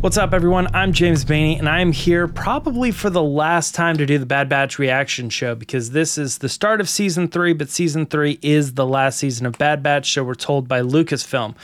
What's up, everyone? I'm James Baney, and I am here probably for the last time to do the Bad Batch reaction show because this is the start of season three, but season three is the last season of Bad Batch, so we're told by Lucasfilm.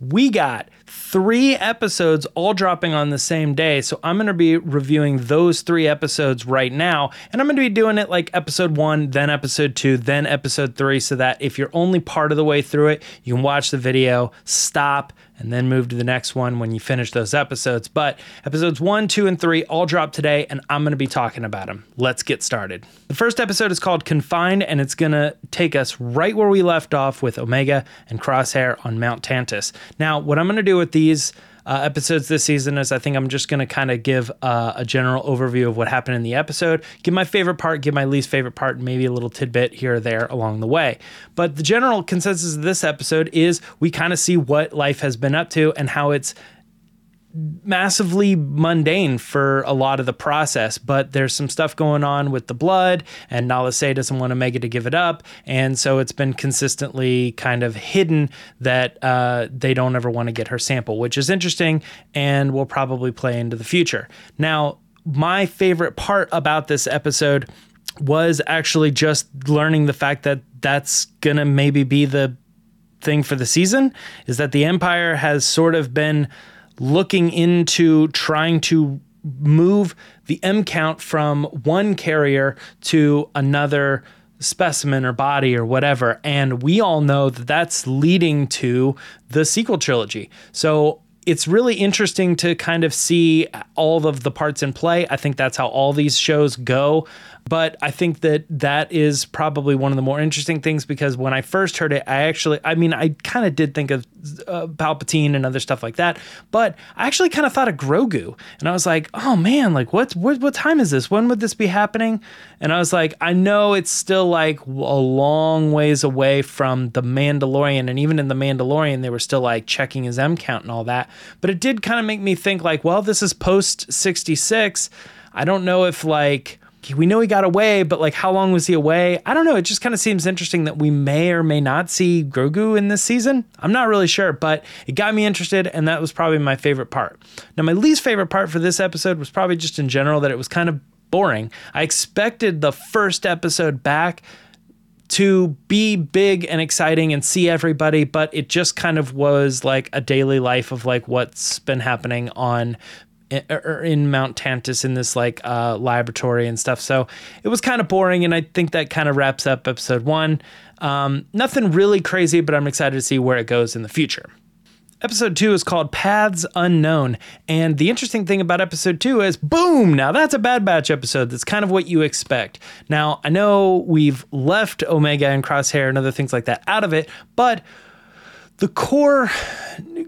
We got three episodes all dropping on the same day. So I'm going to be reviewing those three episodes right now. And I'm going to be doing it like episode one, then episode two, then episode three, so that if you're only part of the way through it, you can watch the video, stop, and then move to the next one when you finish those episodes. But episodes one, two, and three all drop today, and I'm going to be talking about them. Let's get started. The first episode is called Confined, and it's going to take us right where we left off with Omega and Crosshair on Mount Tantiss. Now, what I'm going to do with these uh, episodes this season is I think I'm just going to kind of give uh, a general overview of what happened in the episode, give my favorite part, give my least favorite part, and maybe a little tidbit here or there along the way. But the general consensus of this episode is we kind of see what life has been up to and how it's massively mundane for a lot of the process, but there's some stuff going on with the blood, and Nala Se doesn't want Omega to give it up, and so it's been consistently kind of hidden that uh, they don't ever want to get her sample, which is interesting and will probably play into the future. Now, my favorite part about this episode was actually just learning the fact that that's gonna maybe be the thing for the season is that the Empire has sort of been looking into trying to move the M count from one carrier to another specimen or body or whatever. And we all know that that's leading to the sequel trilogy. So it's really interesting to kind of see all of the parts in play. I think that's how all these shows go. But I think that that is probably one of the more interesting things because when I first heard it, I actually, I mean, I kind of did think of uh, Palpatine and other stuff like that, but I actually kind of thought of Grogu, and I was like, oh man, like what, what, what time is this? When would this be happening? And I was like, I know it's still like a long ways away from the Mandalorian, and even in the Mandalorian, they were still like checking his M count and all that. But it did kind of make me think like, well, this is post sixty six. I don't know if like we know he got away, but like how long was he away? I don't know. It just kind of seems interesting that we may or may not see Grogu in this season. I'm not really sure, but it got me interested, and that was probably my favorite part. Now, my least favorite part for this episode was probably just in general that it was kind of boring. I expected the first episode back to be big and exciting and see everybody, but it just kind of was like a daily life of like what's been happening on in Mount Tantiss in this like uh, laboratory and stuff. So it was kind of boring, and I think that kind of wraps up episode one. Um, nothing really crazy, but I'm excited to see where it goes in the future. Episode two is called Paths Unknown. And the interesting thing about episode two is boom, now that's a Bad Batch episode. That's kind of what you expect. Now, I know we've left Omega and Crosshair and other things like that out of it, but the core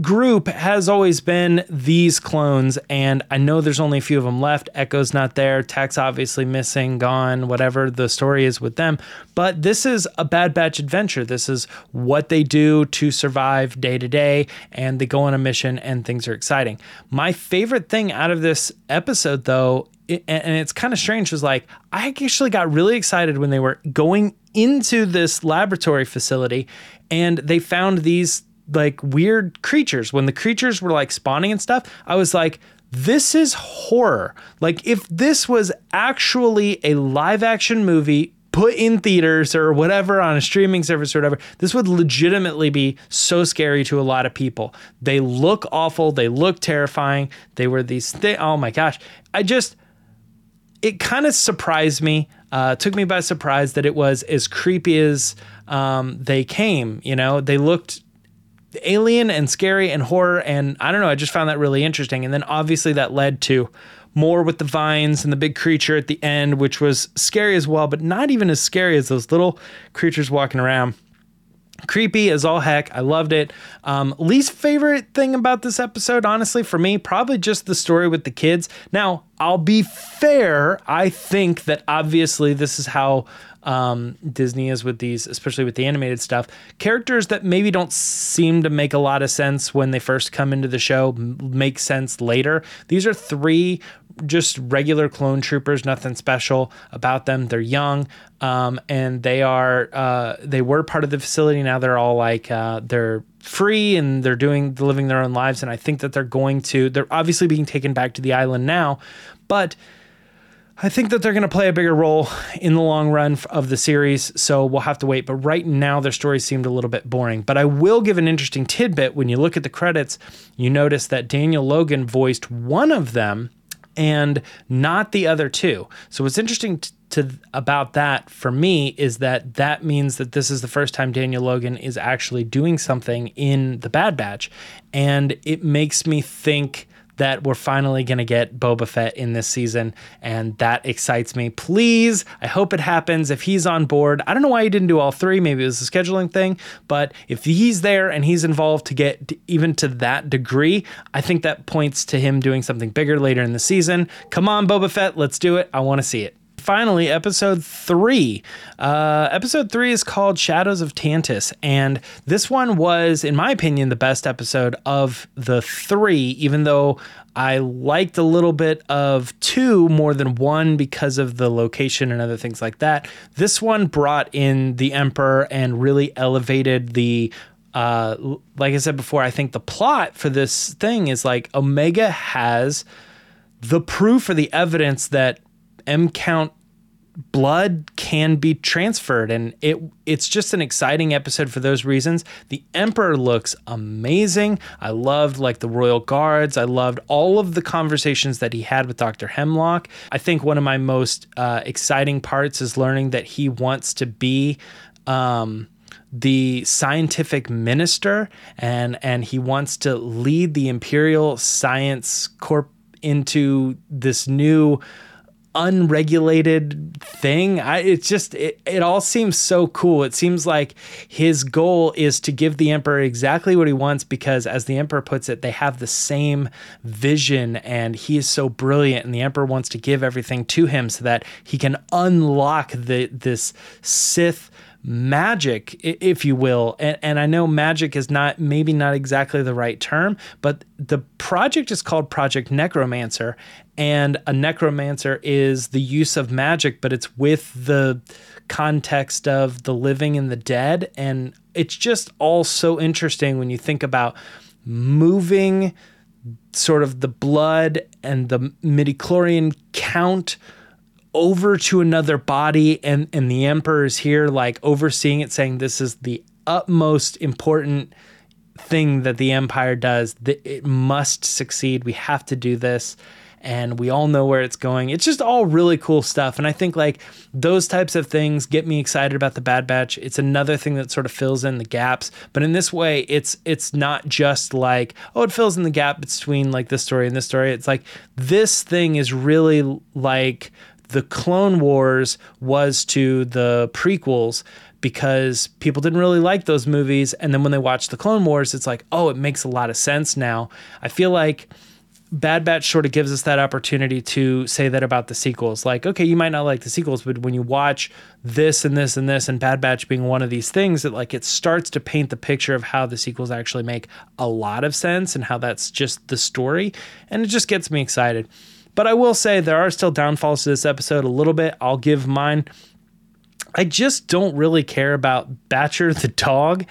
group has always been these clones, and I know there's only a few of them left. Echo's not there, Tech's obviously missing, gone, whatever the story is with them. But this is a Bad Batch adventure. This is what they do to survive day to day, and they go on a mission, and things are exciting. My favorite thing out of this episode, though, it, and it's kind of strange, was like I actually got really excited when they were going into this laboratory facility and they found these like weird creatures. When the creatures were like spawning and stuff, I was like, this is horror. Like, if this was actually a live action movie put in theaters or whatever on a streaming service or whatever, this would legitimately be so scary to a lot of people. They look awful. They look terrifying. They were these things. Oh my gosh. I just, it kind of surprised me. Uh, took me by surprise that it was as creepy as um, they came. You know, they looked alien and scary and horror. And I don't know, I just found that really interesting. And then obviously that led to more with the vines and the big creature at the end, which was scary as well, but not even as scary as those little creatures walking around. Creepy as all heck. I loved it. Um, least favorite thing about this episode, honestly, for me, probably just the story with the kids. Now, I'll be fair. I think that obviously this is how um, Disney is with these, especially with the animated stuff. Characters that maybe don't seem to make a lot of sense when they first come into the show make sense later. These are three just regular clone troopers, nothing special about them. They're young, um, and they are uh, they were part of the facility. Now they're all like uh, they're free and they're doing living their own lives and I think that they're going to they're obviously being taken back to the island now but I think that they're going to play a bigger role in the long run of the series, so we'll have to wait. But right now, their stories seemed a little bit boring. But I will give an interesting tidbit. When you look at the credits, you notice that Daniel Logan voiced one of them and not the other two. So what's interesting to, about that for me is that that means that this is the first time Daniel Logan is actually doing something in the Bad Batch, and it makes me think that we're finally going to get Boba Fett in this season, and that excites me. Please, I hope it happens. If he's on board, I don't know why he didn't do all three. Maybe it was a scheduling thing, but if he's there and he's involved to get even to that degree, I think that points to him doing something bigger later in the season. Come on, Boba Fett, let's do it. I want to see it finally, episode three. Uh, episode three is called Shadows of Tantiss. And this one was, in my opinion, the best episode of the three, even though I liked a little bit of two more than one because of the location and other things like that. This one brought in the Emperor and really elevated the uh, like I said before, I think the plot for this thing is like Omega has the proof or the evidence that M count blood can be transferred. And it it's just an exciting episode for those reasons. The emperor looks amazing. I loved like the royal guards. I loved all of the conversations that he had with dr hemlock. I think one of my most uh, exciting parts is learning that he wants to be um, the scientific minister and and he wants to lead the imperial science corp into this new unregulated thing. I, it's just it, it all seems so cool. It seems like his goal is to give the emperor exactly what he wants because as the emperor puts it, they have the same vision and he is so brilliant and the emperor wants to give everything to him so that he can unlock the this Sith magic, if you will. And, and I know magic is not maybe not exactly the right term, but the project is called Project Necromancer. And a necromancer is the use of magic, but it's with the context of the living and the dead. And it's just all so interesting when you think about moving sort of the blood and the midichlorian count over to another body and and the emperor is here like overseeing it saying this is the utmost important thing that the empire does. It must succeed. We have to do this and we all know where it's going it's just all really cool stuff and i think like those types of things get me excited about the bad batch it's another thing that sort of fills in the gaps but in this way it's it's not just like oh it fills in the gap between like this story and this story it's like this thing is really like the Clone Wars was to the prequels because people didn't really like those movies. And then when they watched the Clone Wars, it's like, oh, it makes a lot of sense now. I feel like Bad Batch sort of gives us that opportunity to say that about the sequels. Like, okay, you might not like the sequels, but when you watch this and this and this, and Bad Batch being one of these things, that like it starts to paint the picture of how the sequels actually make a lot of sense and how that's just the story. And it just gets me excited. But I will say there are still downfalls to this episode a little bit. I'll give mine. I just don't really care about Batcher the dog.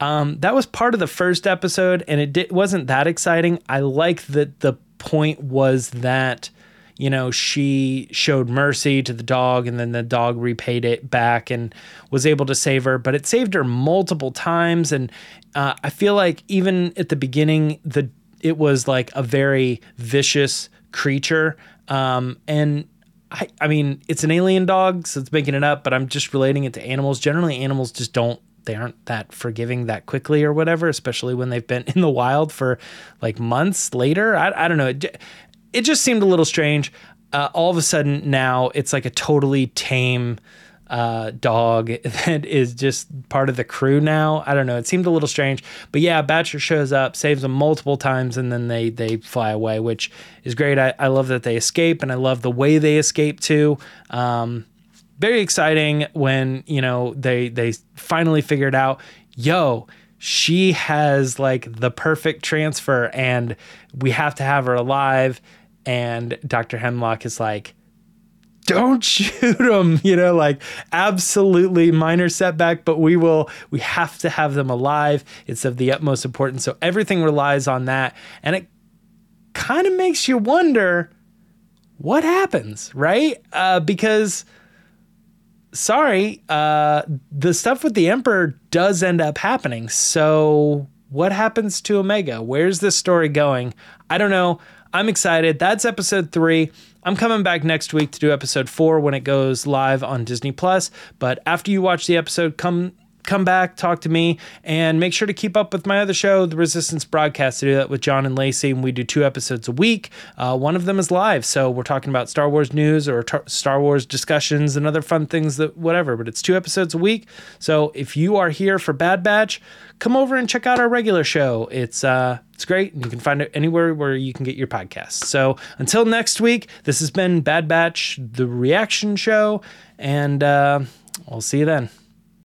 Um, that was part of the first episode, and it di- wasn't that exciting. I like that the point was that you know she showed mercy to the dog, and then the dog repaid it back and was able to save her. But it saved her multiple times, and uh, I feel like even at the beginning, the it was like a very vicious creature. Um, and I, I mean, it's an alien dog, so it's making it up, but I'm just relating it to animals. Generally, animals just don't, they aren't that forgiving that quickly or whatever, especially when they've been in the wild for like months later. I, I don't know. It, it just seemed a little strange. Uh, all of a sudden now it's like a totally tame uh, dog that is just part of the crew now. I don't know. It seemed a little strange, but yeah, Batcher shows up, saves them multiple times, and then they they fly away, which is great. I, I love that they escape, and I love the way they escape too. Um, very exciting when you know they they finally figured out, yo, she has like the perfect transfer, and we have to have her alive. And Dr. Hemlock is like, don't shoot them you know like absolutely minor setback but we will we have to have them alive it's of the utmost importance so everything relies on that and it kind of makes you wonder what happens right uh, because sorry uh, the stuff with the emperor does end up happening. So what happens to omega? Where's this story going? I don't know. I'm excited. That's episode three. I'm coming back next week to do episode four when it goes live on Disney Plus. But after you watch the episode, come come back, talk to me, and make sure to keep up with my other show, The Resistance Broadcast. I do that with John and Lacey, and we do two episodes a week. Uh, one of them is live, so we're talking about Star Wars news or tar- Star Wars discussions and other fun things that whatever. But it's two episodes a week. So if you are here for Bad Batch, come over and check out our regular show. It's uh, it's great, and you can find it anywhere where you can get your podcasts. So until next week, this has been Bad Batch, the reaction show, and uh, I'll see you then.